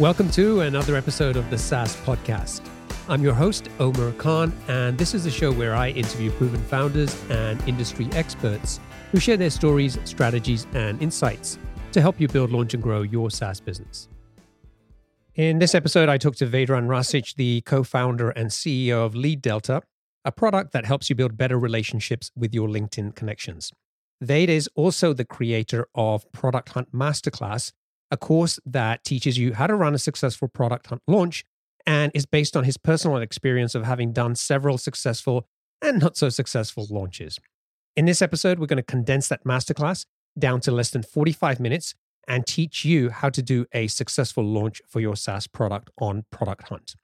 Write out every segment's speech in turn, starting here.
Welcome to another episode of the SaaS Podcast. I'm your host, Omar Khan, and this is a show where I interview proven founders and industry experts who share their stories, strategies, and insights to help you build, launch, and grow your SaaS business. In this episode, I talked to Vedran Rasic, the co founder and CEO of Lead Delta, a product that helps you build better relationships with your LinkedIn connections. Ved is also the creator of Product Hunt Masterclass, a course that teaches you how to run a successful product hunt launch and is based on his personal experience of having done several successful and not so successful launches. In this episode, we're going to condense that masterclass down to less than 45 minutes and teach you how to do a successful launch for your SaaS product on Product Hunt.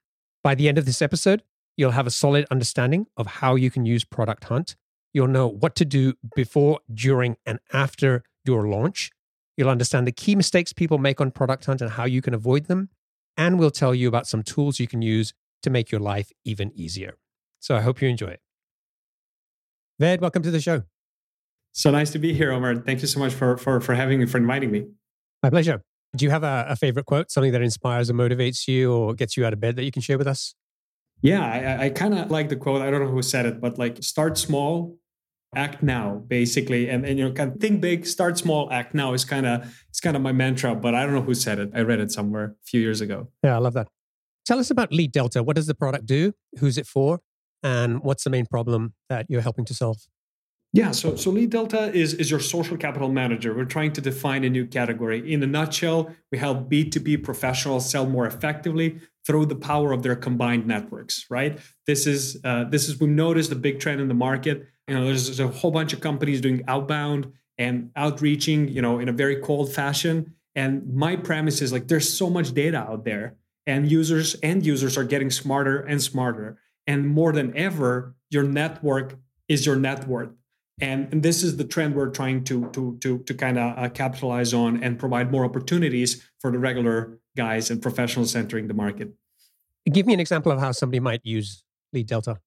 By the end of this episode, you'll have a solid understanding of how you can use Product Hunt. You'll know what to do before, during, and after your launch You'll understand the key mistakes people make on Product Hunt and how you can avoid them. And we'll tell you about some tools you can use to make your life even easier. So I hope you enjoy it. Ved, welcome to the show. So nice to be here, Omar. Thank you so much for, for, for having me, for inviting me. My pleasure. Do you have a, a favorite quote, something that inspires or motivates you or gets you out of bed that you can share with us? Yeah, I, I kind of like the quote. I don't know who said it, but like start small, act now basically. And, and you know kind of think big start small act now is kind of it's kind of my mantra but i don't know who said it. I read it somewhere a few years ago. Yeah i love that. Tell us about lead delta. What does the product do? Who's it for? And what's the main problem that you're helping to solve? Yeah, so so Lead Delta is is your social capital manager. We're trying to define a new category. In a nutshell, we help B2B professionals sell more effectively through the power of their combined networks, right? This is uh, this is we've noticed a big trend in the market you know there's, there's a whole bunch of companies doing outbound and outreaching you know in a very cold fashion. And my premise is like there's so much data out there and users and users are getting smarter and smarter. And more than ever your network is your net worth. And, and this is the trend we're trying to to to, to kind of uh, capitalize on and provide more opportunities for the regular guys and professionals entering the market. Give me an example of how somebody might use lead delta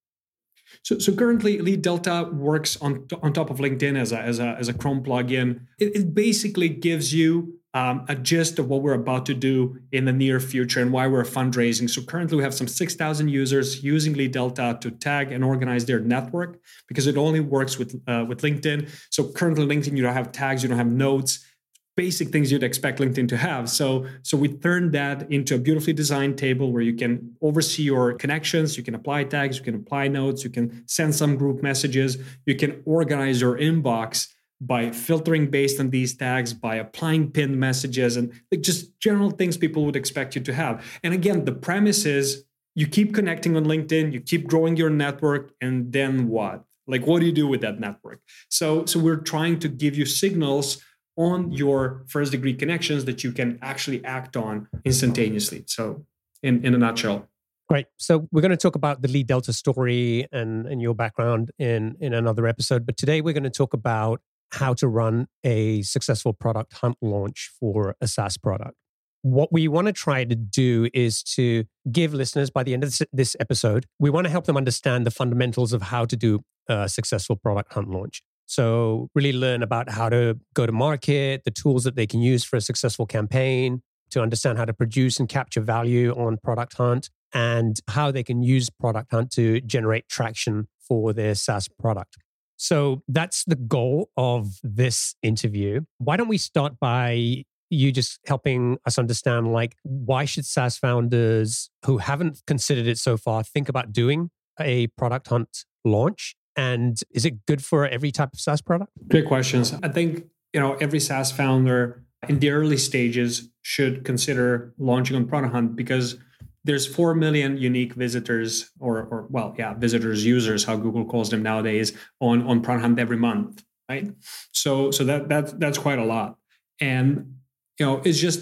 so, so currently, Lead Delta works on, on top of LinkedIn as a, as a, as a Chrome plugin. It, it basically gives you um, a gist of what we're about to do in the near future and why we're fundraising. So currently, we have some 6,000 users using Lead Delta to tag and organize their network because it only works with uh, with LinkedIn. So currently, LinkedIn, you don't have tags, you don't have notes basic things you'd expect LinkedIn to have. So, so we turned that into a beautifully designed table where you can oversee your connections, you can apply tags, you can apply notes, you can send some group messages, you can organize your inbox by filtering based on these tags, by applying pinned messages, and like just general things people would expect you to have. And again, the premise is you keep connecting on LinkedIn, you keep growing your network, and then what? Like, what do you do with that network? So, so we're trying to give you signals on your first degree connections that you can actually act on instantaneously. So, in, in a nutshell. Great. So we're going to talk about the lead delta story and, and your background in, in another episode. But today we're going to talk about how to run a successful product hunt launch for a SaaS product. What we want to try to do is to give listeners by the end of this episode, we want to help them understand the fundamentals of how to do a successful product hunt launch. So, really learn about how to go to market, the tools that they can use for a successful campaign, to understand how to produce and capture value on Product Hunt, and how they can use Product Hunt to generate traction for their SaaS product. So, that's the goal of this interview. Why don't we start by you just helping us understand like why should SaaS founders who haven't considered it so far think about doing a product hunt launch and is it good for every type of SaaS product? Great questions. I think you know every SaaS founder in the early stages should consider launching on Product Hunt because there's 4 million unique visitors or, or well yeah visitors users how google calls them nowadays on on Product Hunt every month right so so that that that's quite a lot and you know it's just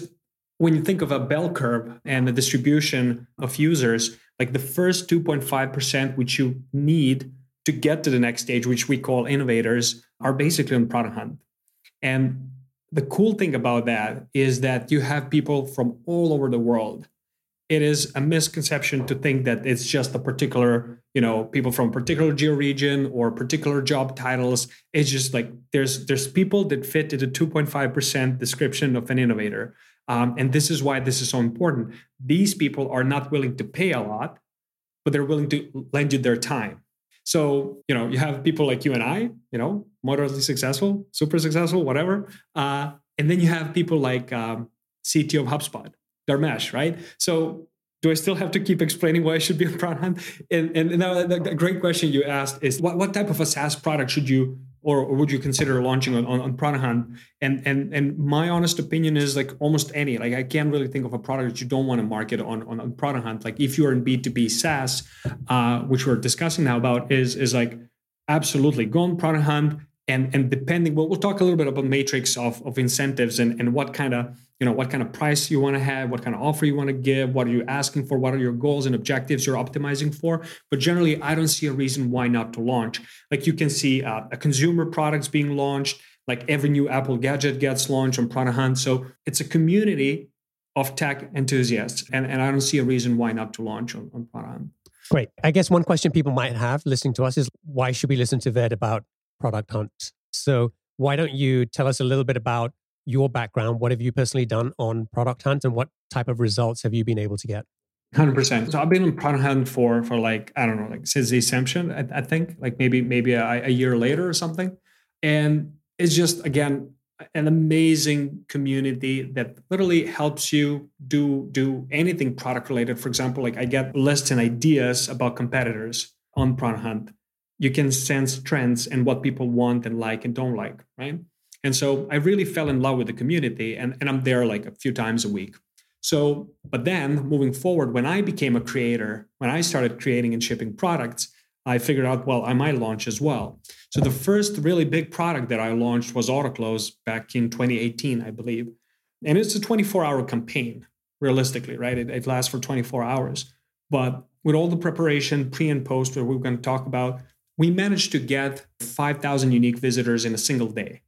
when you think of a bell curve and the distribution of users like the first 2.5% which you need to get to the next stage, which we call innovators, are basically on Product Hunt. And the cool thing about that is that you have people from all over the world. It is a misconception to think that it's just a particular, you know, people from particular geo region or particular job titles. It's just like there's there's people that fit to the 2.5% description of an innovator. Um, and this is why this is so important. These people are not willing to pay a lot, but they're willing to lend you their time. So, you know, you have people like you and I, you know, moderately successful, super successful, whatever. Uh, and then you have people like um, CTO of HubSpot, Dharmesh, right? So do I still have to keep explaining why I should be on Product Hunt? And, and now the great question you asked is what, what type of a SaaS product should you or, or would you consider launching on, on, on Hunt? And, and, and my honest opinion is like almost any, like I can't really think of a product that you don't want to market on, on, on Hunt. Like if you're in B2B SaaS, uh, which we're discussing now about is, is like absolutely go on Hunt and, and depending, well, we'll talk a little bit about matrix of, of incentives and, and what kind of you know what kind of price you want to have what kind of offer you want to give what are you asking for what are your goals and objectives you're optimizing for. But generally i don't see a reason why not to launch. Like you can see uh, a consumer products being launched like every new apple gadget gets launched on product hunt. So it's a community of tech enthusiasts and, and i don't see a reason why not to launch on, on product hunt. Great. I guess one question people might have listening to us is why should we listen to ved about product hunt so why don't you tell us a little bit about your background. What have you personally done on Product Hunt and what type of results have you been able to get? 100%. So I've been on Product Hunt for, for like, I don't know, like since the inception, I, I think, like maybe, maybe a, a year later or something. And it's just, again, an amazing community that literally helps you do do anything product related for example like i get lists and ideas about competitors on product hunt you can sense trends and what people want and like and don't like right and so I really fell in love with the community and, and I'm there like a few times a week. So, but then moving forward, when I became a creator, when I started creating and shipping products, I figured out, well, I might launch as well. So the first really big product that I launched was AutoClose back in 2018, I believe. And it's a 24 hour campaign, realistically, right? It, it lasts for 24 hours. But with all the preparation, pre and post, where we're going to talk about, we managed to get 5,000 unique visitors in a single day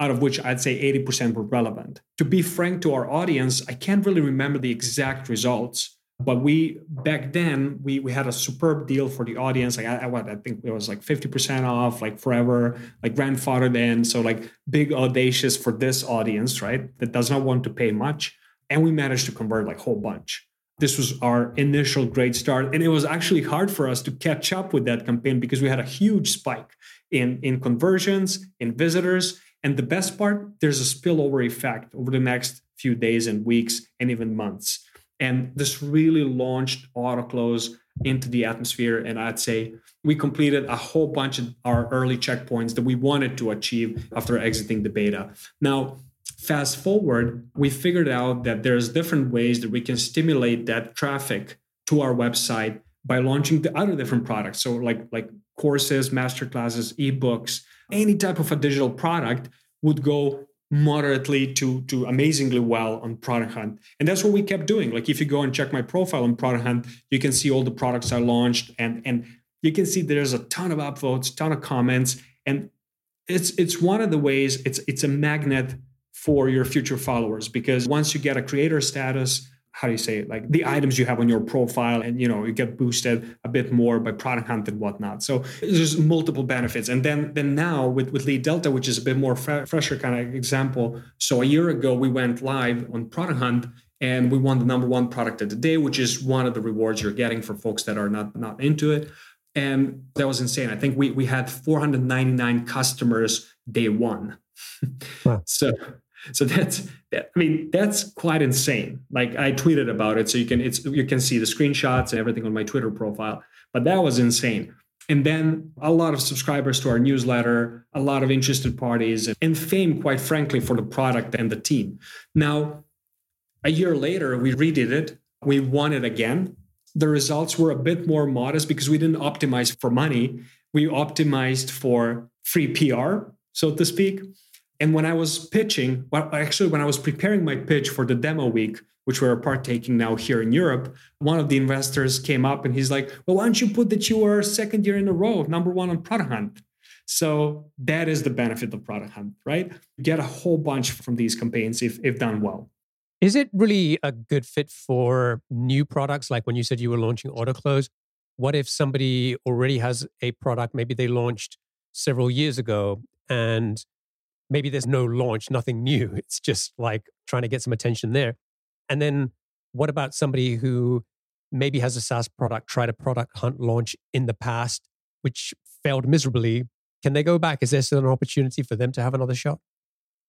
out of which I'd say 80% were relevant. To be frank to our audience, I can't really remember the exact results, but we back then we we had a superb deal for the audience. Like I, what I think it was like 50% off, like forever, like grandfathered in. So like big audacious for this audience, right? That does not want to pay much. And we managed to convert like a whole bunch. This was our initial great start. And it was actually hard for us to catch up with that campaign because we had a huge spike in, in conversions, in visitors and the best part, there's a spillover effect over the next few days and weeks and even months. And this really launched AutoClose into the atmosphere. And I'd say we completed a whole bunch of our early checkpoints that we wanted to achieve after exiting the beta. Now, fast forward, we figured out that there's different ways that we can stimulate that traffic to our website by launching the other different products. So like like courses, masterclasses, ebooks, any type of a digital product would go moderately to to amazingly well on product hunt and that's what we kept doing like if you go and check my profile on product hunt you can see all the products i launched and and you can see there's a ton of upvotes ton of comments and it's it's one of the ways it's it's a magnet for your future followers because once you get a creator status how do you say it? Like the items you have on your profile and you know you get boosted a bit more by product hunt and whatnot. So there's multiple benefits. And then then now with with lead delta which is a bit more fre- fresher kind of example so a year ago we went live on product hunt and we won the number one product of the day which is one of the rewards you're getting for folks that are not not into it. And that was insane. I think we we had 499 customers day one. Wow. so so that's that, i mean that's quite insane. Like i tweeted about it so you can it's you can see the screenshots and everything on my twitter profile but that was insane. And then a lot of subscribers to our newsletter a lot of interested parties and fame quite frankly for the product and the team. Now a year later we redid it. We won it again. The results were a bit more modest because we didn't optimize for money. We optimized for free pr so to speak and when I was pitching, well, actually, when I was preparing my pitch for the demo week, which we're partaking now here in Europe, one of the investors came up and he's like, Well, why don't you put that you are second year in a row, number one on Product Hunt? So that is the benefit of Product Hunt, right? You get a whole bunch from these campaigns if, if done well. Is it really a good fit for new products? Like when you said you were launching AutoClose, what if somebody already has a product, maybe they launched several years ago and maybe there's no launch, nothing new. It's just like trying to get some attention there. And then what about somebody who maybe has a SaaS product, tried a product hunt launch in the past, which failed miserably? Can they go back? Is there still an opportunity for them to have another shot?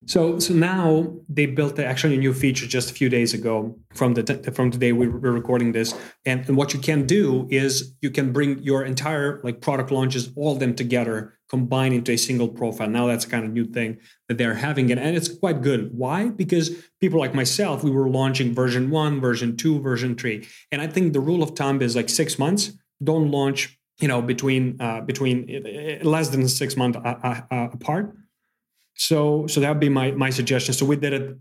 So, so now they built actually a new feature just a few days ago from the t- from today we we're recording this, and, and what you can do is you can bring your entire like product launches, all them together, combine into a single profile. Now that's kind of new thing that they're having, and, and it's quite good. Why? Because people like myself, we were launching version one, version two, version three, and I think the rule of thumb is like six months. Don't launch, you know, between uh, between uh, less than six months uh, uh, apart so so that would be my my suggestion. So we did it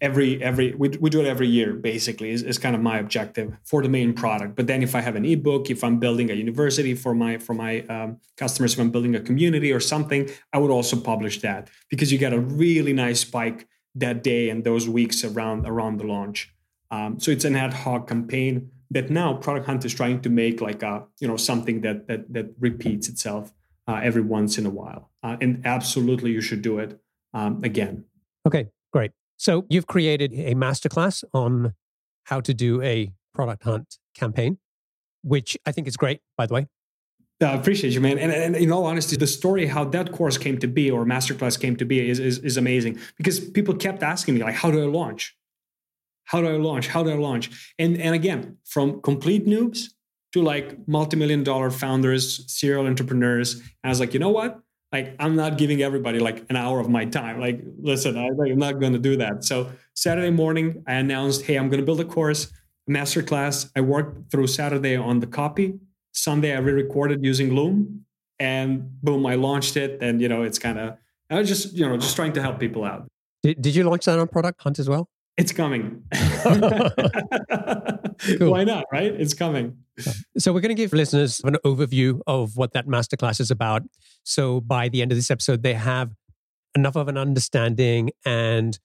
every every we, we do it every year basically is, is kind of my objective for the main product. But then if i have an ebook if i'm building a university for my for my um, customers if i'm building a community or something i would also publish that because you get a really nice spike that day and those weeks around around the launch. Um, so it's an ad hoc campaign that now product hunt is trying to make like a you know something that that that repeats itself uh, every once in a while. Uh, and absolutely, you should do it um, again. Okay, great. So you've created a masterclass on how to do a product hunt campaign, which I think is great, by the way. I appreciate you, man. And, and, in all honesty, the story how that course came to be or masterclass came to be is, is, is amazing because people kept asking me, like, how do I launch? How do I launch? How do I launch? And and again, from complete noobs to like multi-million dollar founders, serial entrepreneurs. And I was like, you know what? Like, I'm not giving everybody like an hour of my time. Like, listen, I, am not going to do that. So Saturday morning, I announced, hey, I'm going to build a course, masterclass. I worked through Saturday on the copy. Sunday, I re-recorded using Loom, and boom, I launched it. And you know, it's kind of I was just you know just trying to help people out. Did, did you launch that on Product Hunt as well? It's coming. cool. Why not, right? It's coming. So, we're going to give listeners an overview of what that masterclass is about. So, by the end of this episode, they have enough of an understanding and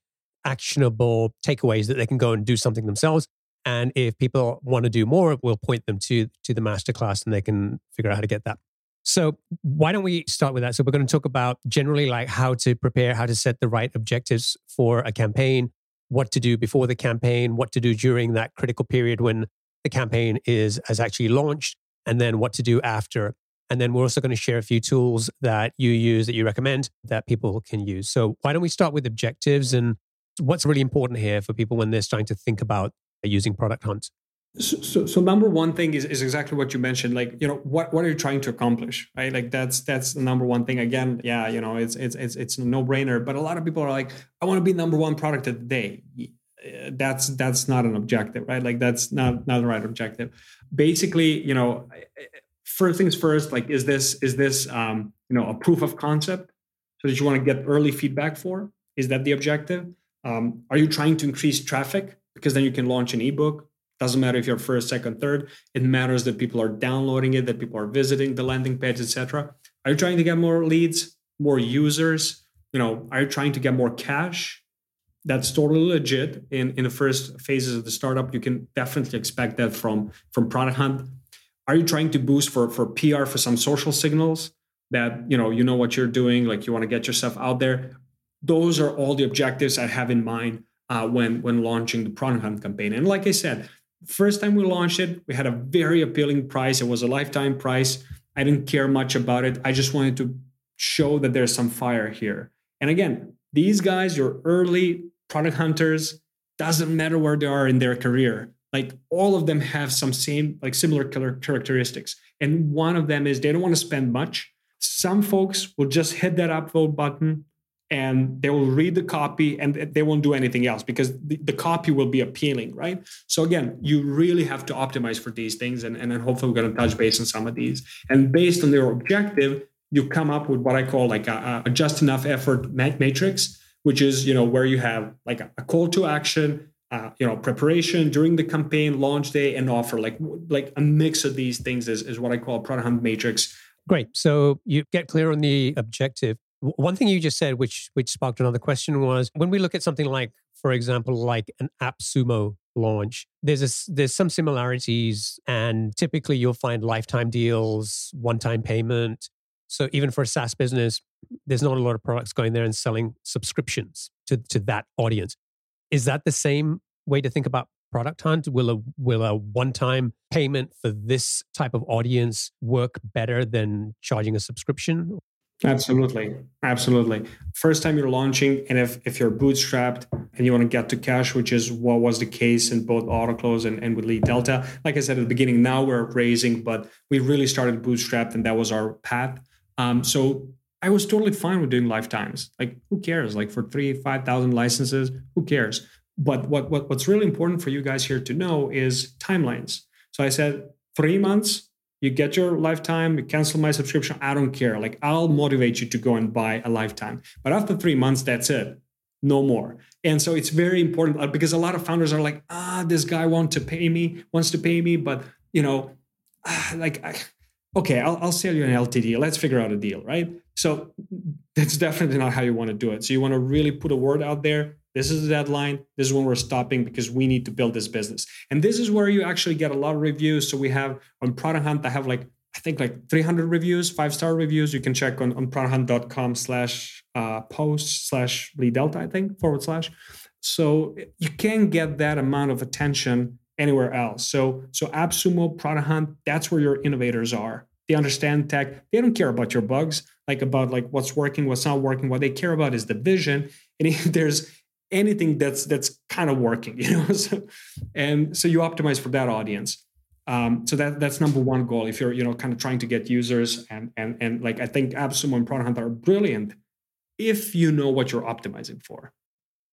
actionable takeaways that they can go and do something themselves. And if people want to do more, we'll point them to, to the masterclass and they can figure out how to get that. So, why don't we start with that? So, we're going to talk about generally like how to prepare, how to set the right objectives for a campaign, what to do before the campaign, what to do during that critical period when the campaign is has actually launched, and then what to do after. And then we're also going to share a few tools that you use that you recommend that people can use. So why don't we start with objectives and what's really important here for people when they're starting to think about using product hunt? So, so, number one thing is, is exactly what you mentioned. Like, you know, what, what are you trying to accomplish, right? Like that's that's the number one thing. Again, yeah, you know, it's it's it's it's a no brainer. But a lot of people are like, I want to be number one product of the day. That's that's not an objective, right? Like that's not not the right objective. Basically, you know, first things first. Like, is this is this um, you know a proof of concept so that you want to get early feedback for? Is that the objective? Um, are you trying to increase traffic because then you can launch an ebook doesn't matter if you're first, second, third. It matters that people are downloading it, that people are visiting the landing page, etc. Are you trying to get more leads, more users? You know, are you trying to get more cash? That's totally legit. In in the first phases of the startup, you can definitely expect that from from Product Hunt. Are you trying to boost for for PR for some social signals that you know you know what you're doing, like you want to get yourself out there? Those are all the objectives I have in mind uh, when when launching the Product Hunt campaign. And like I said, First time we launched it, we had a very appealing price. It was a lifetime price. I didn't care much about it. I just wanted to show that there's some fire here. And again, these guys, your early product hunters, doesn't matter where they are in their career. Like all of them have some same, like similar characteristics. And one of them is they don't want to spend much. Some folks will just hit that upvote button and they will read the copy and they won't do anything else because the, the, copy will be appealing, right? So again, you really have to optimize for these things, and, and then hopefully we're going to touch base on some of these. And based on their objective, you come up with what I call like a, a just enough effort matrix, which is you know where you have like a, call to action, uh, you know preparation during the campaign, launch day, and offer. Like like a mix of these things is, is what I call product hunt matrix. Great. So you get clear on the objective one thing you just said, which which sparked another question, was when we look at something like, for example, like an AppSumo launch, there's a, there's some similarities, and typically you'll find lifetime deals, one time payment. So even for a SaaS business, there's not a lot of products going there and selling subscriptions to to that audience. Is that the same way to think about product hunt? Will a will a one time payment for this type of audience work better than charging a subscription? Absolutely. Absolutely. First time you're launching, and if, if you're bootstrapped and you want to get to cash, which is what was the case in both AutoClose and, and with Lead Delta, like I said at the beginning, now we're raising, but we really started bootstrapped and that was our path. Um, so I was totally fine with doing lifetimes. Like, who cares? Like for three, 5,000 licenses, who cares? But what, what what's really important for you guys here to know is timelines. So I said three months, you get your lifetime, you cancel my subscription. I don't care. Like I'll motivate you to go and buy a lifetime. But after three months, that's it. No more. And so it's very important uh, because a lot of founders are like, ah, this guy wants to pay me, wants to pay me, but you know, like, okay, I'll, I'll sell you an LTD. Let's figure out a deal, right? So that's definitely not how you want to do it. So you want to really put a word out there. This is the deadline. This is when we're stopping because we need to build this business. And this is where you actually get a lot of reviews. So we have on Product Hunt, I have like, I think like 300 reviews, five star reviews. You can check on, on producthunt.com slash uh, post slash lead delta, I think, forward slash. So you can't get that amount of attention anywhere else. So, so AppSumo, Product Hunt, that's where your innovators are. They understand tech. They don't care about your bugs, like about like what's working, what's not working. What they care about is the vision. And if there's anything that's that's kind of working, you know, so, and so you optimize for that audience. Um, so that that's number one goal. If you're you know kind of trying to get users and and and like I think AppSumo and Product Hunt are brilliant if you know what you're optimizing for.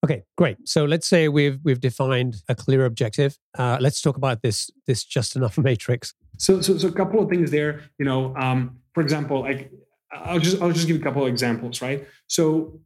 Okay, great. So let's say we've we've defined a clear objective. Uh, let's talk about this this just enough matrix. So so so a couple of things there. You know, um, for example, like I'll just I'll just give a couple of examples, right? So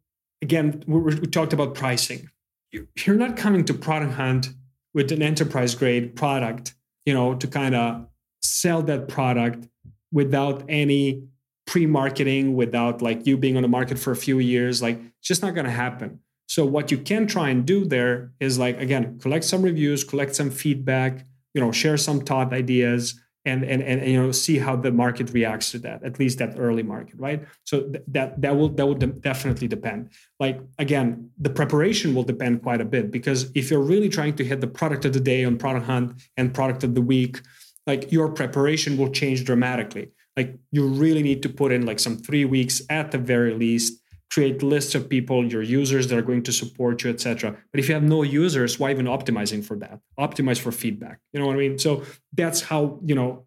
again, we, we talked about pricing. You're not coming to Product Hunt with an enterprise grade product, you know, to kind of sell that product without any pre-marketing, without like you being on the market for a few years. Like, it's just not going to happen. So what you can try and do there is like again, collect some reviews, collect some feedback, you know, share some thought ideas, and and and, and you know, see how the market reacts to that. At least that early market, right? So th- that that will that will de- definitely depend. Like again, the preparation will depend quite a bit because if you're really trying to hit the product of the day on Product Hunt and product of the week, like your preparation will change dramatically. Like you really need to put in like some three weeks at the very least create lists of people, your users that are going to support you, etc. But if you have no users, why even optimizing for that? Optimize for feedback. You know what I mean? So that's how, you know,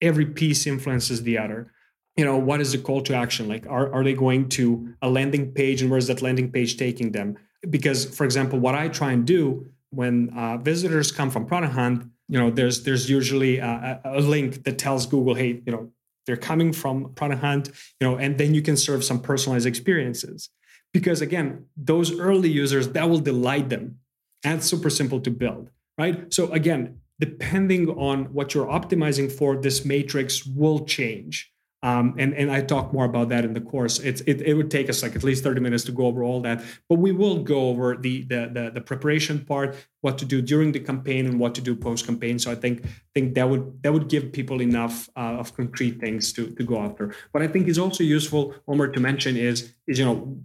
every piece influences the other. You know, what is the call to action? Like, are, are they going to a landing page and where's that landing page taking them? Because, for example, what I try and do when uh, visitors come from Product Hunt, you know, there's there's usually a, a link that tells Google, hey, you know, they're coming from Product Hunt, you know, and then you can serve some personalized experiences. Because again, those early users, that will delight them. And super simple to build, right? So again, depending on what you're optimizing for, this matrix will change. Um, and and I talk more about that in the course. It's it, it would take us like at least thirty minutes to go over all that, but we will go over the the the, the preparation part, what to do during the campaign, and what to do post campaign. So I think think that would that would give people enough uh, of concrete things to to go after. What I think is also useful, Omar, to mention is is you know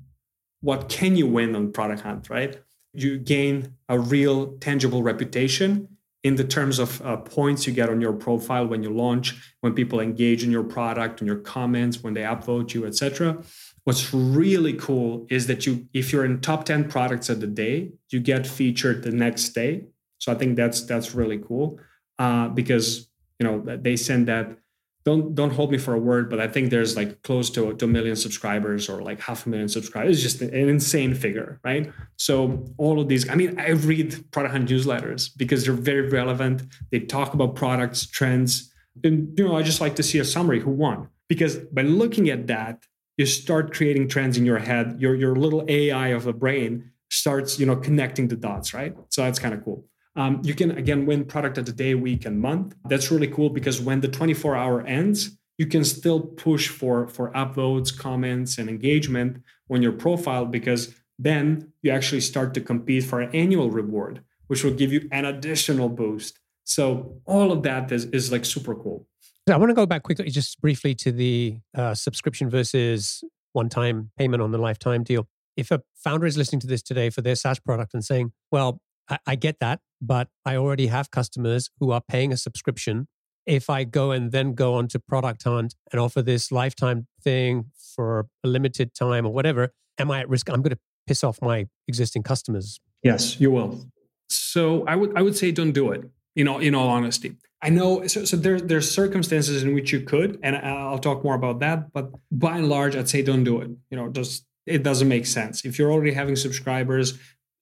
what can you win on Product Hunt, right? You gain a real tangible reputation in the terms of uh, points you get on your profile when you launch, when people engage in your product, on your comments, when they upvote you, etc. What's really cool is that you, if you're in top 10 products of the day, you get featured the next day. So I think that's that's really cool uh, because you know they send that don't don't hold me for a word, but I think there's like close to, to a million subscribers or like half a million subscribers. It's just an insane figure, right? So all of these, I mean, I read product hunt newsletters because they're very relevant. They talk about products, trends, and you know, I just like to see a summary who won because by looking at that, you start creating trends in your head. Your your little AI of a brain starts, you know, connecting the dots, right? So that's kind of cool. Um, you can again win product of the day, week, and month. That's really cool because when the 24 hour ends, you can still push for for upvotes, comments, and engagement on your profile because then you actually start to compete for an annual reward, which will give you an additional boost. So all of that is, is like super cool. So I want to go back quickly, just briefly to the uh, subscription versus one-time payment on the lifetime deal. If a founder is listening to this today for their SaaS product and saying, "Well, I, I get that, but I already have customers who are paying a subscription. If I go and then go on to Product Hunt and offer this lifetime thing for a limited time or whatever, am I at risk? I'm going to piss off my existing customers. Yes, you will. So I would I would say don't do it. You know, in all honesty, I know. So, so there there's circumstances in which you could, and I'll talk more about that. But by and large, I'd say don't do it. You know, just it doesn't make sense if you're already having subscribers.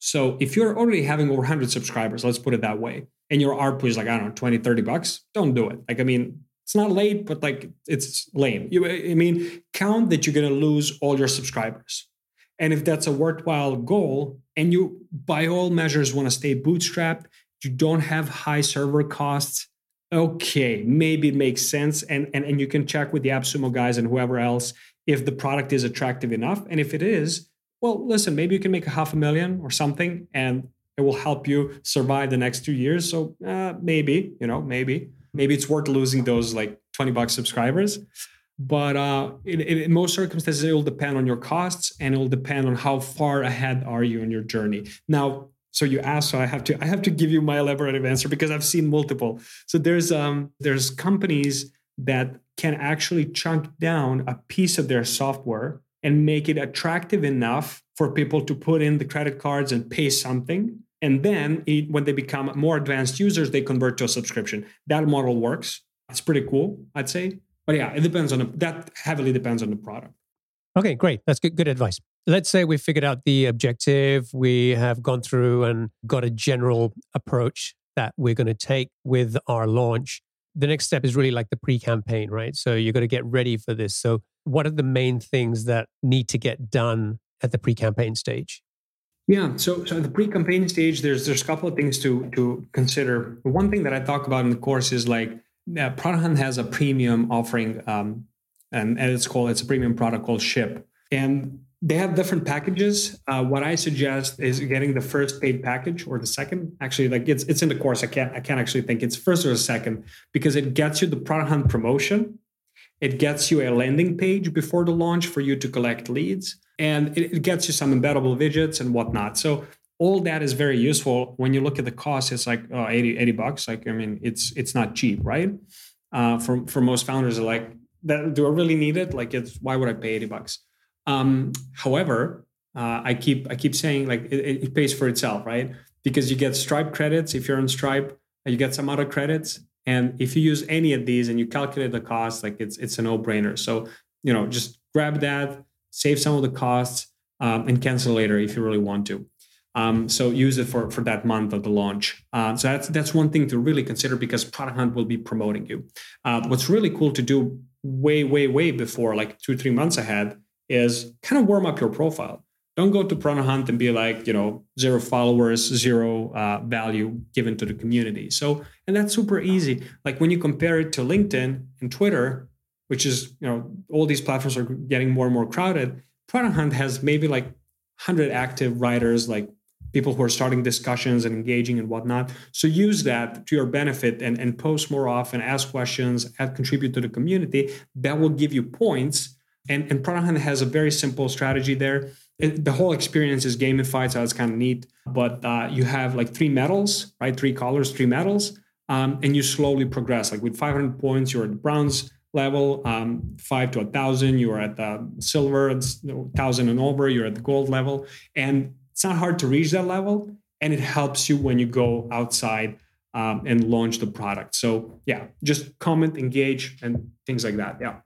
So if you're already having over 100 subscribers, let's put it that way, and your ARPU is like I don't know 20, 30 bucks, don't do it. Like I mean, it's not late, but like it's lame. You, I mean, count that you're going to lose all your subscribers. And if that's a worthwhile goal, and you by all measures want to stay bootstrapped, you don't have high server costs, okay, maybe it makes sense. And, and, and you can check with the AppSumo guys and whoever else if the product is attractive enough. And if it is, well, listen, maybe you can make a half a million or something and it will help you survive the next two years. So uh, maybe, you know, maybe, maybe it's worth losing those like 20 bucks subscribers. But uh, in, in most circumstances, it will depend on your costs and it will depend on how far ahead are you in your journey. Now, so you asked, so I have to I have to give you my elaborative answer because I've seen multiple. So there's um there's companies that can actually chunk down a piece of their software and make it attractive enough for people to put in the credit cards and pay something. And then it, when they become more advanced users, they convert to a subscription. That model works. It's pretty cool, I'd say. But yeah, it depends on the, that heavily depends on the product. Okay, great. That's good, good advice. Let's say we figured out the objective. We have gone through and got a general approach that we're going to take with our launch. The next step is really like the pre campaign, right? So you've got to get ready for this. So, what are the main things that need to get done at the pre campaign stage? Yeah, so so the pre-campaign stage, there's there's a couple of things to to consider. One thing that I talk about in the course is like uh, has a premium offering, um, and, and it's called it's a premium product called Ship, and they have different packages. Uh, what I suggest is getting the first paid package or the second. Actually, like it's it's in the course. I can't I can't actually think it's first or second because it gets you the Product Hunt promotion. It gets you a landing page before the launch for you to collect leads, and it, it gets you some embeddable widgets and whatnot. So all that is very useful when you look at the cost it's like oh, 80, 80 bucks like i mean it's it's not cheap right uh, for for most founders are like that do i really need it like it's why would i pay 80 bucks um, however uh, i keep i keep saying like it, it, pays for itself right because you get stripe credits if you're on stripe you get some other credits and if you use any of these and you calculate the cost like it's it's a no-brainer so you know just grab that save some of the costs um, and cancel later if you really want to um, so use it for, for that month of the launch. Uh, so that's that's one thing to really consider because Product Hunt will be promoting you. Uh, what's really cool to do way way way before, like two three months ahead, is kind of warm up your profile. Don't go to Product Hunt and be like you know zero followers, zero uh, value given to the community. So and that's super easy. Like when you compare it to LinkedIn and Twitter, which is you know all these platforms are getting more and more crowded. Product Hunt has maybe like 100 active writers like people who are starting discussions and engaging and whatnot. So use that to your benefit and, and post more often, ask questions, add, contribute to the community. That will give you points. And, and Hunt has a very simple strategy there. It, the whole experience is gamified, so it's kind of neat. But uh, you have like three medals, right? Three colors, three medals, um, and you slowly progress. Like with 500 points, you're at the bronze level. Um, five to a thousand, you are at the silver. It's thousand and over, you're at the gold level. And it's not hard to reach that level, and it helps you when you go outside um, and launch the product. So yeah, just comment, engage, and things like that. Yeah.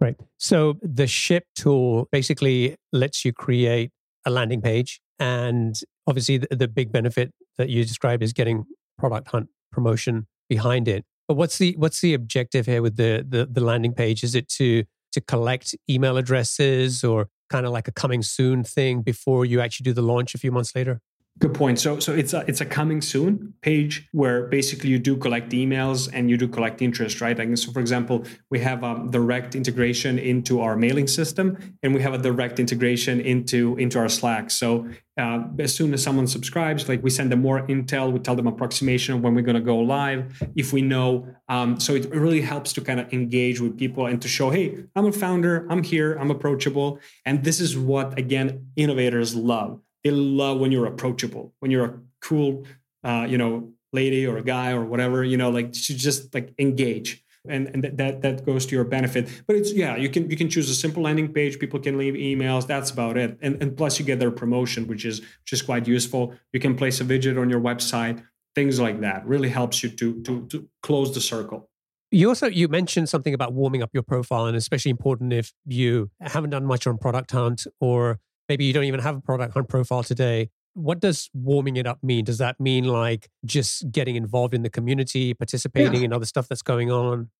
Right. So the ship tool basically lets you create a landing page, and obviously the, the big benefit that you described is getting product hunt promotion behind it. But what's the what's the objective here with the the, the landing page? Is it to to collect email addresses or kind of like a coming soon thing before you actually do the launch a few months later? Good point. So, so it's a it's a coming soon page where basically you do collect emails and you do collect interest, right? Like, so, for example, we have a um, direct integration into our mailing system, and we have a direct integration into into our Slack. So, uh, as soon as someone subscribes, like we send them more intel, we tell them approximation when we're going to go live, if we know. Um, so it really helps to kind of engage with people and to show, hey, I'm a founder, I'm here, I'm approachable, and this is what again innovators love they love when you're approachable, when you're a cool uh, you know, lady or a guy or whatever, you know, like to just like engage. And, and that that goes to your benefit. But it's yeah, you can you can choose a simple landing page. People can leave emails. That's about it. And and plus you get their promotion, which is which is quite useful. You can place a widget on your website. Things like that really helps you to to to close the circle. You also you mentioned something about warming up your profile, and especially important if you haven't done much on Product Hunt, or maybe you don't even have a Product Hunt profile today. What does warming it up mean? Does that mean like just getting involved in the community, participating yeah. in other stuff that's going on?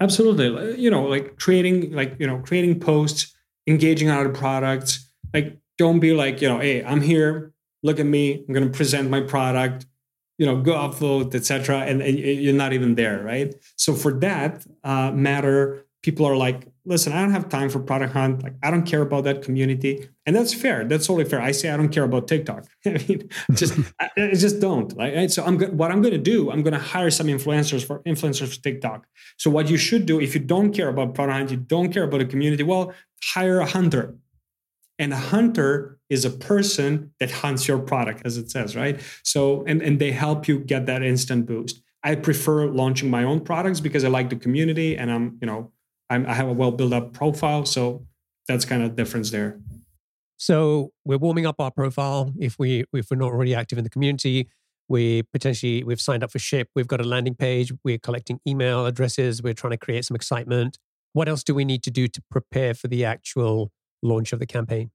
Absolutely. You know, like creating like you know creating posts, engaging on other products. Like, don't be like you know, hey, I'm here. Look at me. I'm going to present my product you know go upvote etc and, and, you're not even there right so for that uh, matter people are like listen i don't have time for product hunt. Like i don't care about that community. And that's fair. That's totally fair. I say i don't care about tiktok. I mean just I, I, just don't. Like, right so i'm what i'm going to do i'm going to hire some influencers for influencers for tiktok. So what you should do if you don't care about product hunt you don't care about the community well hire a hunter. And a hunter is a person that hunts your product as it says right? So and, and they help you get that instant boost. I prefer launching my own products because i like the community and i'm you know I'm, i have a well built up profile so that's kind of the difference there. So we're warming up our profile. If we if we're not already active in the community we potentially we've signed up for ship. We've got a landing page. We're collecting email addresses. We're trying to create some excitement. What else do we need to do to prepare for the actual launch of the campaign?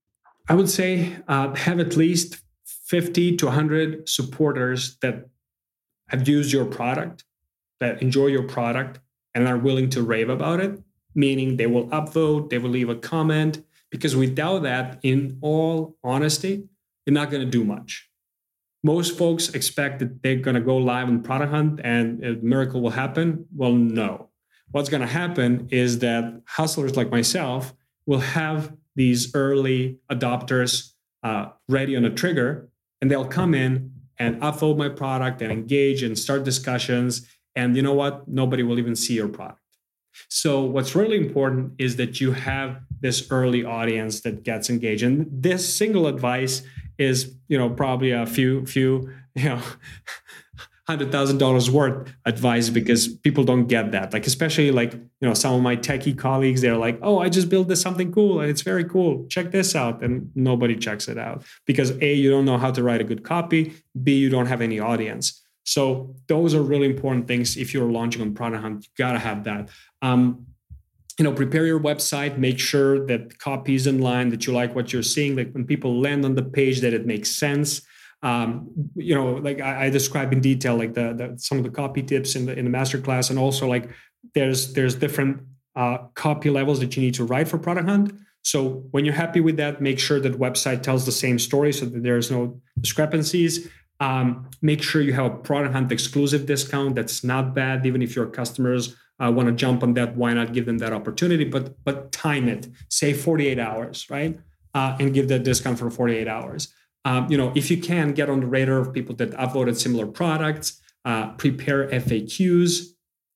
I would say uh, have at least 50 to 100 supporters that have used your product, that enjoy your product, and are willing to rave about it, meaning they will upvote, they will leave a comment, because without that, in all honesty, you're not going to do much. Most folks expect that they're going to go live on Product Hunt and a miracle will happen. Well, no. What's going to happen is that hustlers like myself will have these early adopters uh, ready on a trigger, and they'll come in and upvote my product and engage and start discussions. And you know what? Nobody will even see your product. So what's really important is that you have this early audience that gets engaged. And this single advice is, you know, probably a few, few, you know, hundred thousand dollars worth advice because people don't get that. Like especially like you know some of my techie colleagues, they're like, "Oh, I just built this something cool and it's very cool. Check this out," and nobody checks it out because a you don't know how to write a good copy, b you don't have any audience. So those are really important things. If you're launching on Product Hunt, you gotta have that. Um, you know, prepare your website. Make sure that the copy is in line, that you like what you're seeing. Like when people land on the page, that it makes sense um, you know, like I, I describe in detail, like the, the, some of the copy tips in the in the masterclass, and also like there's there's different uh, copy levels that you need to write for Product Hunt. So when you're happy with that, make sure that website tells the same story so that there's no discrepancies. Um, make sure you have a Product Hunt exclusive discount. That's not bad, even if your customers uh, want to jump on that. Why not give them that opportunity? But but time it. Say 48 hours, right? Uh, and give that discount for 48 hours um, you know, if you can get on the radar of people that upvoted similar products, uh, prepare FAQs,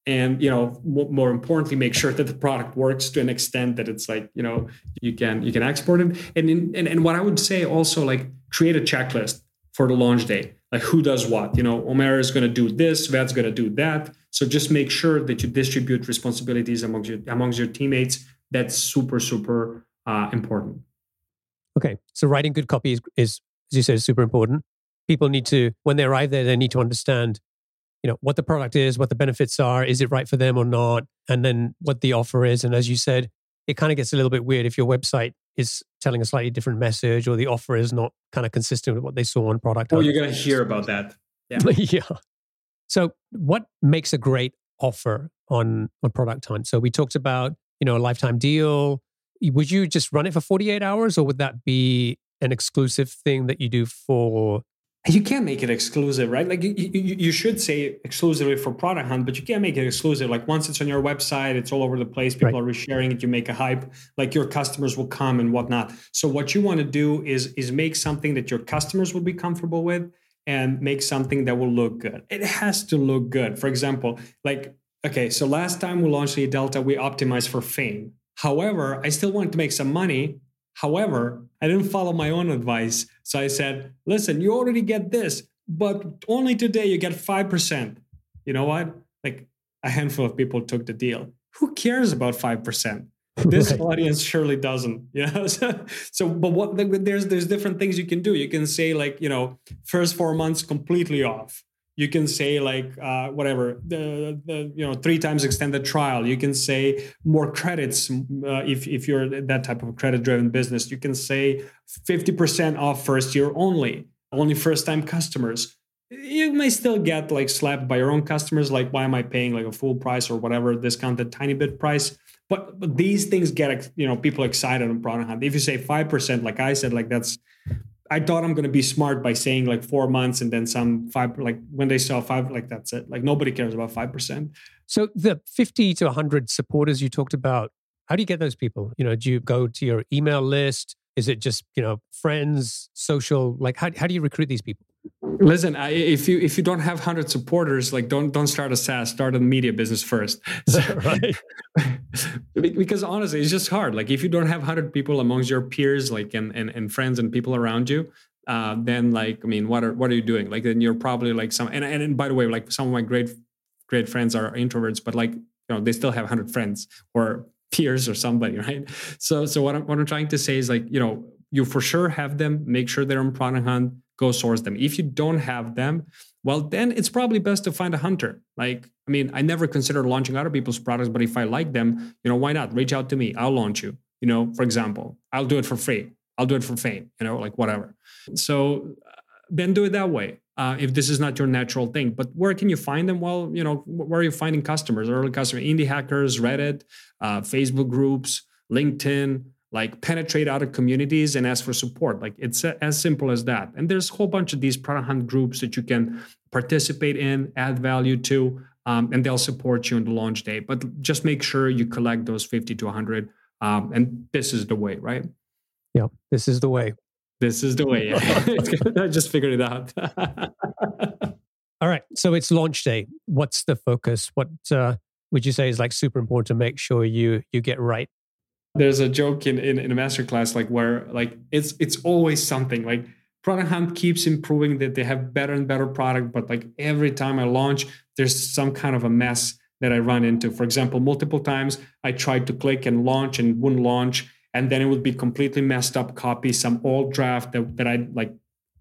and you know, more importantly, make sure that the product works to an extent that it's like you know you can you can export it. And in, and and what I would say also like create a checklist for the launch day, like who does what. You know, Omar is going to do this, Ved's going to do that. So just make sure that you distribute responsibilities amongst your amongst your teammates. That's super super uh, important. Okay, so writing good copy is, is as you said, super important. People need to, when they arrive there, they need to understand, you know, what the product is, what the benefits are, is it right for them or not, and then what the offer is. And as you said, it kind of gets a little bit weird if your website is telling a slightly different message or the offer is not kind of consistent with what they saw on product. Oh, you're going to hear about that. Yeah. yeah. So, what makes a great offer on on product hunt? So we talked about you know a lifetime deal. Would you just run it for 48 hours, or would that be an exclusive thing that you do for you can't make it exclusive right? Like you, you, you, should say exclusively for product hunt but you can't make it exclusive. Like once it's on your website it's all over the place. People right. are resharing it. You make a hype. Like your customers will come and whatnot. So what you want to do is is make something that your customers will be comfortable with and make something that will look good. It has to look good. For example like okay so last time we launched the delta we optimized for fame. However i still wanted to make some money However, I didn't follow my own advice. So I said, listen, you already get this. but only today you get 5%. You know what? Like a handful of people took the deal. Who cares about 5%? This right. audience surely doesn't. You know? so, so, but what there's there's different things you can do. You can say like, you know, first four months completely off you can say like uh, whatever the, the you know three times extended trial. You can say more credits uh, if, if you're that type of credit driven business. You can say 50% off first year only only first time customers. You may still get like slapped by your own customers like why am i paying like a full price or whatever discounted tiny bit price? But, but these things get you know people excited on product hunt if you say 5% like i said like that's I thought I'm going to be smart by saying like four months and then some five, like when they sell five, like that's it. Like nobody cares about 5%. So the 50 to 100 supporters you talked about, how do you get those people? You know, do you go to your email list? Is it just, you know, friends, social? Like how, how do you recruit these people? Listen, I, if you if you don't have hundred supporters, like don't don't start a SaaS, start a media business first. So, right. because honestly, it's just hard. Like if you don't have hundred people amongst your peers, like and, and and friends and people around you, uh, then like I mean, what are what are you doing? Like then you're probably like some. And and, and by the way, like some of my great great friends are introverts, but like you know they still have hundred friends or peers or somebody, right? So so what I'm what I'm trying to say is like you know you for sure have them. Make sure they're on Product Hunt go source them. If you don't have them, well, then it's probably best to find a hunter. Like, I mean, I never consider launching other people's products, but if I like them, you know, why not? Reach out to me. I'll launch you. You know, for example, I'll do it for free. I'll do it for fame, you know, like whatever. So uh, then do it that way. Uh, if this is not your natural thing, but where can you find them? Well, you know, where are you finding customers, early customer, indie hackers, Reddit, uh, Facebook groups, LinkedIn, like penetrate other communities and ask for support. Like it's as simple as that. And there's a whole bunch of these product hunt groups that you can participate in add value to um, and they'll support you on the launch day. But just make sure you collect those 50 to 100 um, and this is the way right? Yeah this is the way. This is the way i just figured it out. All right so it's launch day. What's the focus? What uh, would you say is like super important to make sure you you get right there's a joke in, in, in a masterclass like where like it's it's always something like product hunt keeps improving that they have better and better product but like every time i launch there's some kind of a mess that i run into. For example multiple times i tried to click and launch and wouldn't launch and then it would be completely messed up copy some old draft that, that i like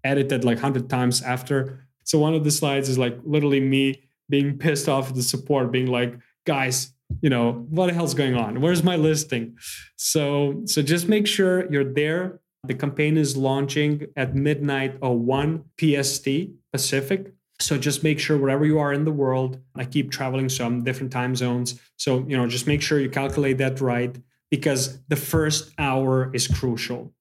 edited like 100 times after. So one of the slides is like literally me being pissed off at the support being like guys you know what the hell's going on? Where's my listing? So so just make sure you're there. The campaign is launching at midnight uh, 01 pst pacific. So just make sure wherever you are in the world i keep traveling some different time zones. So you know just make sure you calculate that right because the first hour is crucial.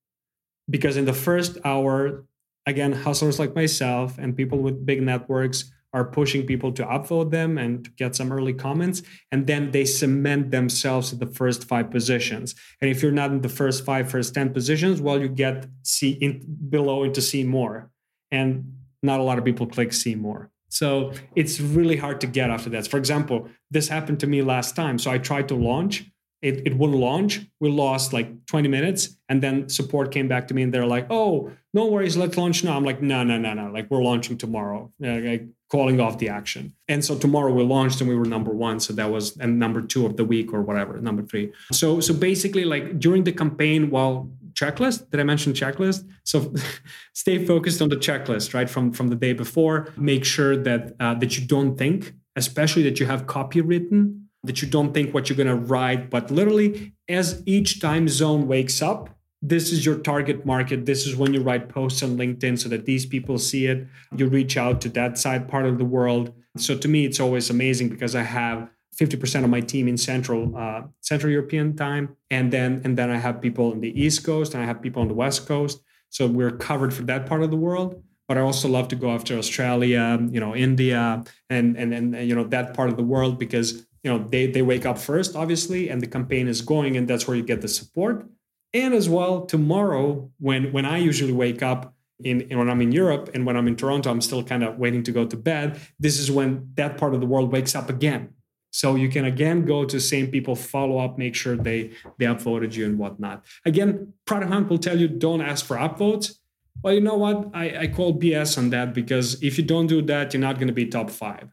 Because in the first hour again hustlers like myself and people with big networks are pushing people to upvote them and to get some early comments and then they cement themselves in the first five positions. And if you're not in the first five first 10 positions well you get see in below into see more. And not a lot of people click see more. So it's really hard to get after that. For example this happened to me last time. So i tried to launch it, it wouldn't launch. We lost like 20 minutes. And then support came back to me and they're like, oh, no worries, let's launch now. I'm like, no, no, no, no. Like we're launching tomorrow, like calling off the action. And so tomorrow we launched and we were number one. So that was and number two of the week or whatever, number three. So so basically like during the campaign, while checklist, did I mention checklist? So stay focused on the checklist, right? From from the day before. Make sure that uh, that you don't think, especially that you have copy written that you don't think what you're going to write, but literally as each time zone wakes up, this is your target market. This is when you write posts on LinkedIn so that these people see it. You reach out to that side part of the world. So to me, it's always amazing because I have 50% of my team in central uh, central European time, and then and then I have people in the East Coast and I have people on the West Coast. So we're covered for that part of the world. But I also love to go after Australia, you know, India, and and and you know that part of the world because you know they they wake up first obviously and the campaign is going and that's where you get the support and as well tomorrow when when i usually wake up in, in, when i'm in europe and when i'm in toronto i'm still kind of waiting to go to bed this is when that part of the world wakes up again so you can again go to same people follow up make sure they they upvoted you and whatnot again product hunt will tell you don't ask for upvotes Well, you know what? I, I call BS on that because if you don't do that, you're not going to be top five.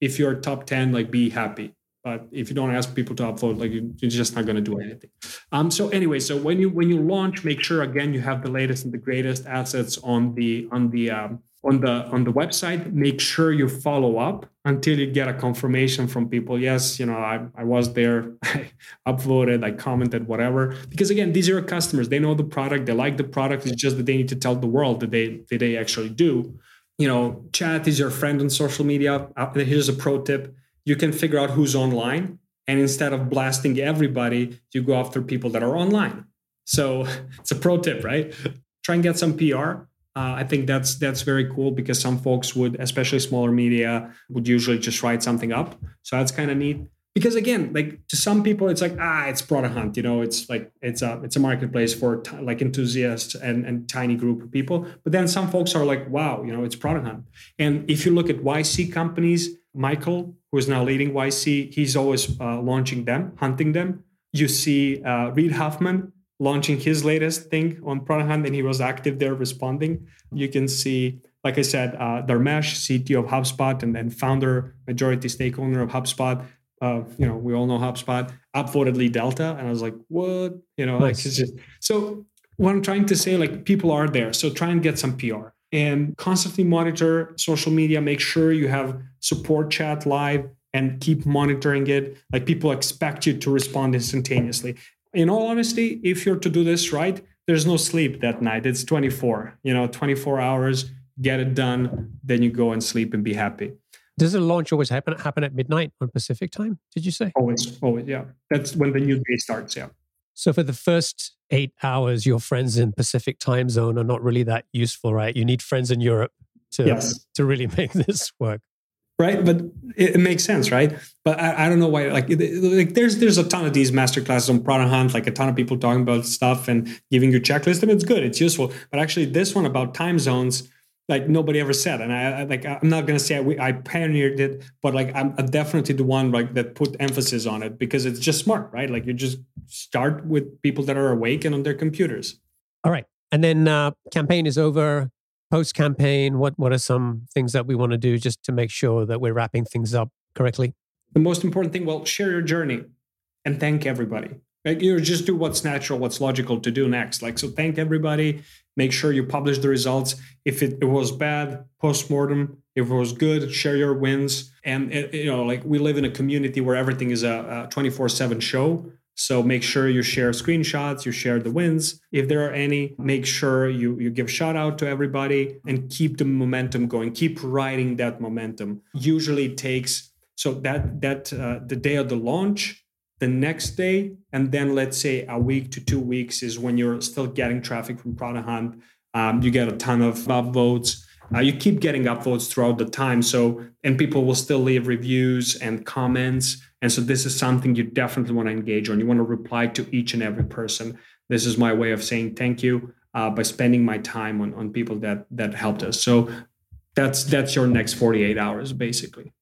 If you're top 10, like be happy. But if you don't ask people to upvote, like you, are just not going to do anything. Um, so anyway, so when you when you launch, make sure again you have the latest and the greatest assets on the on the um, on the on the website. Make sure you follow up until you get a confirmation from people. Yes you know i, I was there i upvoted i commented whatever. Because again these are customers. They know the product they like the product. It's just that they need to tell the world that they that they actually do. You know chat is your friend on social media. Uh, here's a pro tip you can figure out who's online and instead of blasting everybody you go after people that are online so it's a pro tip right try and get some pr uh, I think that's that's very cool because some folks would, especially smaller media, would usually just write something up. So that's kind of neat. Because again, like to some people, it's like ah, it's Product Hunt. You know, it's like it's a it's a marketplace for t- like enthusiasts and and tiny group of people. But then some folks are like, wow, you know, it's Product Hunt. And if you look at YC companies, Michael, who is now leading YC, he's always uh, launching them, hunting them. You see uh, Reid Hoffman, launching his latest thing on Product Hunt, and he was active there responding. You can see, like I said, uh, Dharmesh, CTO of HubSpot and then founder, majority stake owner of HubSpot. Uh, you know, we all know HubSpot, upvoted Lead Delta. And I was like, what? You know, nice. like it's just so what I'm trying to say, like people are there. So try and get some PR and constantly monitor social media. Make sure you have support chat live and keep monitoring it. Like people expect you to respond instantaneously in all honesty, if you're to do this right, there's no sleep that night. It's 24, you know, 24 hours, get it done, then you go and sleep and be happy. Does the launch always happen happen at midnight on Pacific time? Did you say? Always, always, yeah. That's when the new day starts, yeah. So for the first eight hours, your friends in Pacific time zone are not really that useful, right? You need friends in Europe to yes. to really make this work right but it, it, makes sense right but I, I don't know why like, it, like there's there's a ton of these master classes on product hunt like a ton of people talking about stuff and giving you checklists, and it's good it's useful but actually this one about time zones like nobody ever said. And i, I like i'm not going to say I, I, pioneered it but like i'm definitely the one like that put emphasis on it because it's just smart right? Like you just start with people that are awake and on their computers. All right. And then uh, campaign is over. Post campaign what what are some things that we want to do just to make sure that we're wrapping things up correctly? The most important thing well share your journey and thank everybody like you just do what's natural what's logical to do next like so thank everybody make sure you publish the results if it, it was bad post-mortem if it was good share your wins and it, you know like we live in a community where everything is a 24-7 show so make sure you share screenshots, you share the wins. If there are any, make sure you, you give shout out to everybody and keep the momentum going. Keep riding that momentum. Usually takes so that that uh, the day of the launch, the next day, and then let's say a week to two weeks is when you're still getting traffic from Product Hunt. Um, you get a ton of upvotes. Uh, you keep getting upvotes throughout the time. So and people will still leave reviews and comments and so this is something you definitely want to engage on. You want to reply to each and every person. This is my way of saying thank you uh, by spending my time on, on people that that helped us. So that's that's your next 48 hours basically.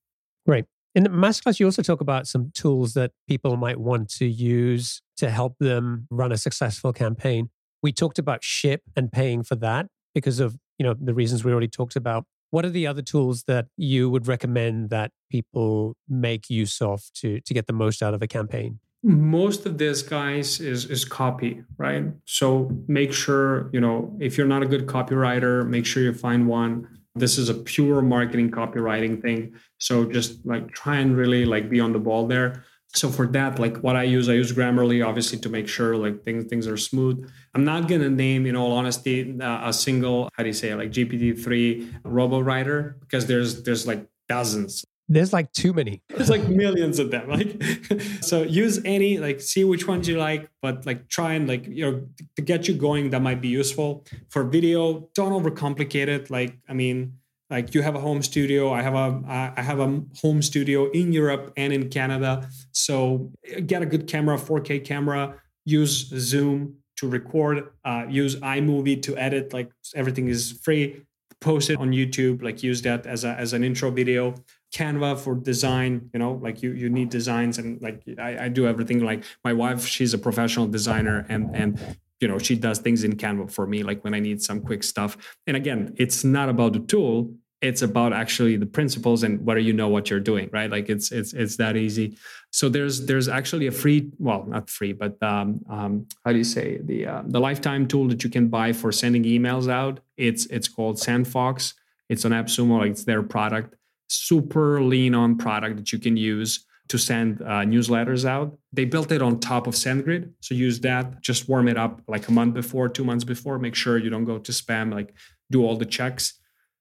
Great. In the masterclass, you also talk about some tools that people might want to use to help them run a successful campaign. We talked about ship and paying for that because of you know the reasons we already talked about. What are the other tools that you would recommend that people make use of to, to get the most out of a campaign? Most of this, guys, is is copy, right? So make sure, you know, if you're not a good copywriter, make sure you find one. This is a pure marketing copywriting thing. So just like try and really like be on the ball there. So for that like what i use i use grammarly obviously to make sure like things things are smooth. I'm not going to name in all honesty uh, a single how do you say it, like gpt-3 robo writer because there's there's like dozens there's like too many. There's like millions of them like so use any like see which ones you like but like try and like you know to get you going that might be useful. For video don't overcomplicate it like i mean like you have a home studio i have a i have a home studio in europe and in canada so get a good camera 4k camera use zoom to record uh, use imovie to edit like everything is free post it on youtube like use that as, a, as an intro video canva for design you know like you you need designs and like I, I do everything. Like my wife she's a professional designer and and you know she does things in canva for me like when i need some quick stuff. And again it's not about the tool. It's about actually the principles and whether you know what you're doing right? Like it's it's it's that easy. So there's there's actually a free well not free but um, um, how do you say the uh, the lifetime tool that you can buy for sending emails out. It's it's called SendFox. It's on appsumo it's their product super lean on product that you can use to send uh, newsletters out. They built it on top of SendGrid. So use that, just warm it up like a month before, two months before. Make sure you don't go to spam, like do all the checks.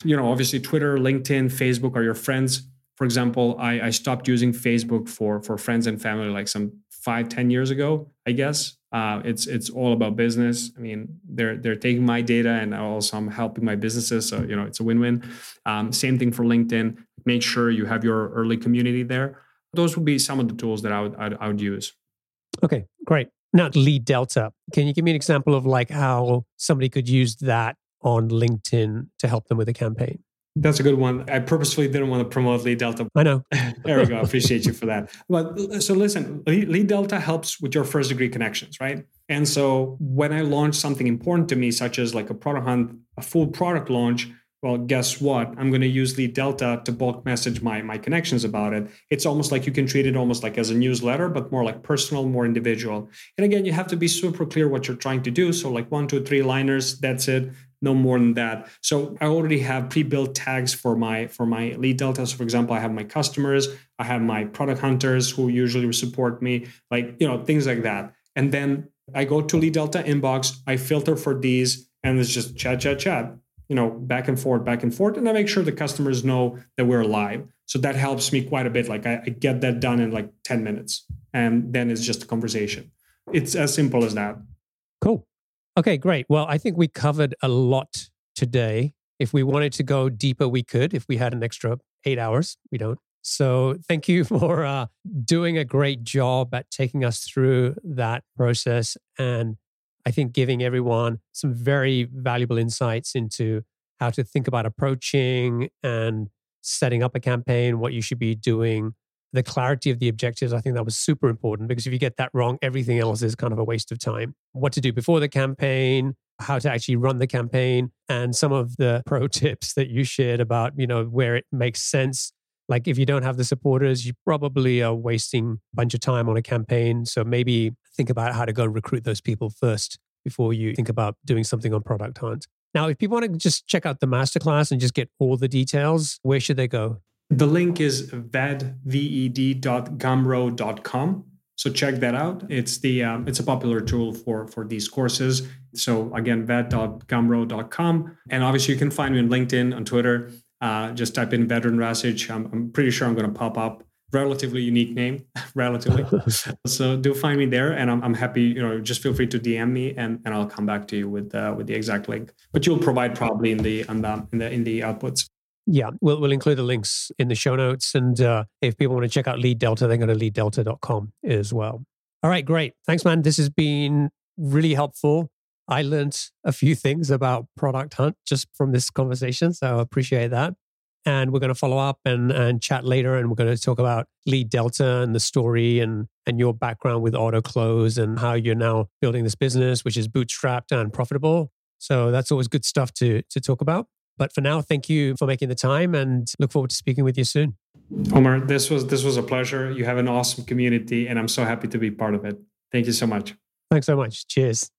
You know, obviously Twitter, LinkedIn, Facebook are your friends. For example, I, I stopped using Facebook for for friends and family like some five, ten years ago, I guess. Uh, it's it's all about business. I mean, they're they're taking my data and also I'm helping my businesses. So you know, it's a win-win. Um, same thing for LinkedIn. Make sure you have your early community there those would be some of the tools that I would, I'd, I would use. Okay, great. Now, Lead Delta. Can you give me an example of like how somebody could use that on LinkedIn to help them with a campaign? That's a good one. I purposefully didn't want to promote Lead Delta. I know. there we go. I appreciate you for that. But so listen, Lead Delta helps with your first degree connections, right? And so when I launch something important to me, such as like a product hunt, a full product launch, well, guess what? I'm going to use Lead Delta to bulk message my, my connections about it. It's almost like you can treat it almost like as a newsletter, but more like personal, more individual. And again, you have to be super clear what you're trying to do. So, like one, two, three liners, that's it. No more than that. So I already have pre-built tags for my for my lead delta. So for example, I have my customers, I have my product hunters who usually support me, like you know things like that. And then I go to lead delta inbox, I filter for these, and it's just chat, chat, chat you know back and forth back and forth and i make sure the customers know that we're live. So that helps me quite a bit. Like I, I, get that done in like 10 minutes and then it's just a conversation. It's as simple as that. Cool. Okay great. Well i think we covered a lot today. If we wanted to go deeper we could. If we had an extra eight hours we don't. So thank you for uh, doing a great job at taking us through that process and I think giving everyone some very valuable insights into how to think about approaching and setting up a campaign, what you should be doing, the clarity of the objectives. I think that was super important because if you get that wrong, everything else is kind of a waste of time. What to do before the campaign, how to actually run the campaign, and some of the pro tips that you shared about, you know, where it makes sense like if you don't have the supporters, you probably are wasting a bunch of time on a campaign. So maybe think about how to go recruit those people first before you think about doing something on Product Hunt. Now, if people want to just check out the masterclass and just get all the details, where should they go? The link is ved.gumroad.com. So check that out. It's the um, it's a popular tool for for these courses. So again, ved.gumroad.com, and obviously you can find me on LinkedIn, on Twitter. Uh, just type in Vedran Rasic. I'm, I'm pretty sure I'm going to pop up. Relatively unique name, relatively. so do find me there, and I'm, I'm happy. You know, just feel free to DM me, and, and I'll come back to you with uh, with the exact link. But you'll provide probably in the in the in the, in the outputs. Yeah, we'll, we'll include the links in the show notes. And uh, if people want to check out Lead Delta, they can go to leaddelta.com as well. All right, great. Thanks, man. This has been really helpful. I learned a few things about Product Hunt just from this conversation. So I appreciate that. And we're going to follow up and, and chat later. And we're going to talk about Lead Delta and the story and, and your background with Autoklose and how you're now building this business, which is bootstrapped and profitable. So that's always good stuff to, to talk about. But for now, thank you for making the time and look forward to speaking with you soon. Omar, this was this was a pleasure. You have an awesome community and I'm so happy to be part of it. Thank you so much. Thanks so much. Cheers.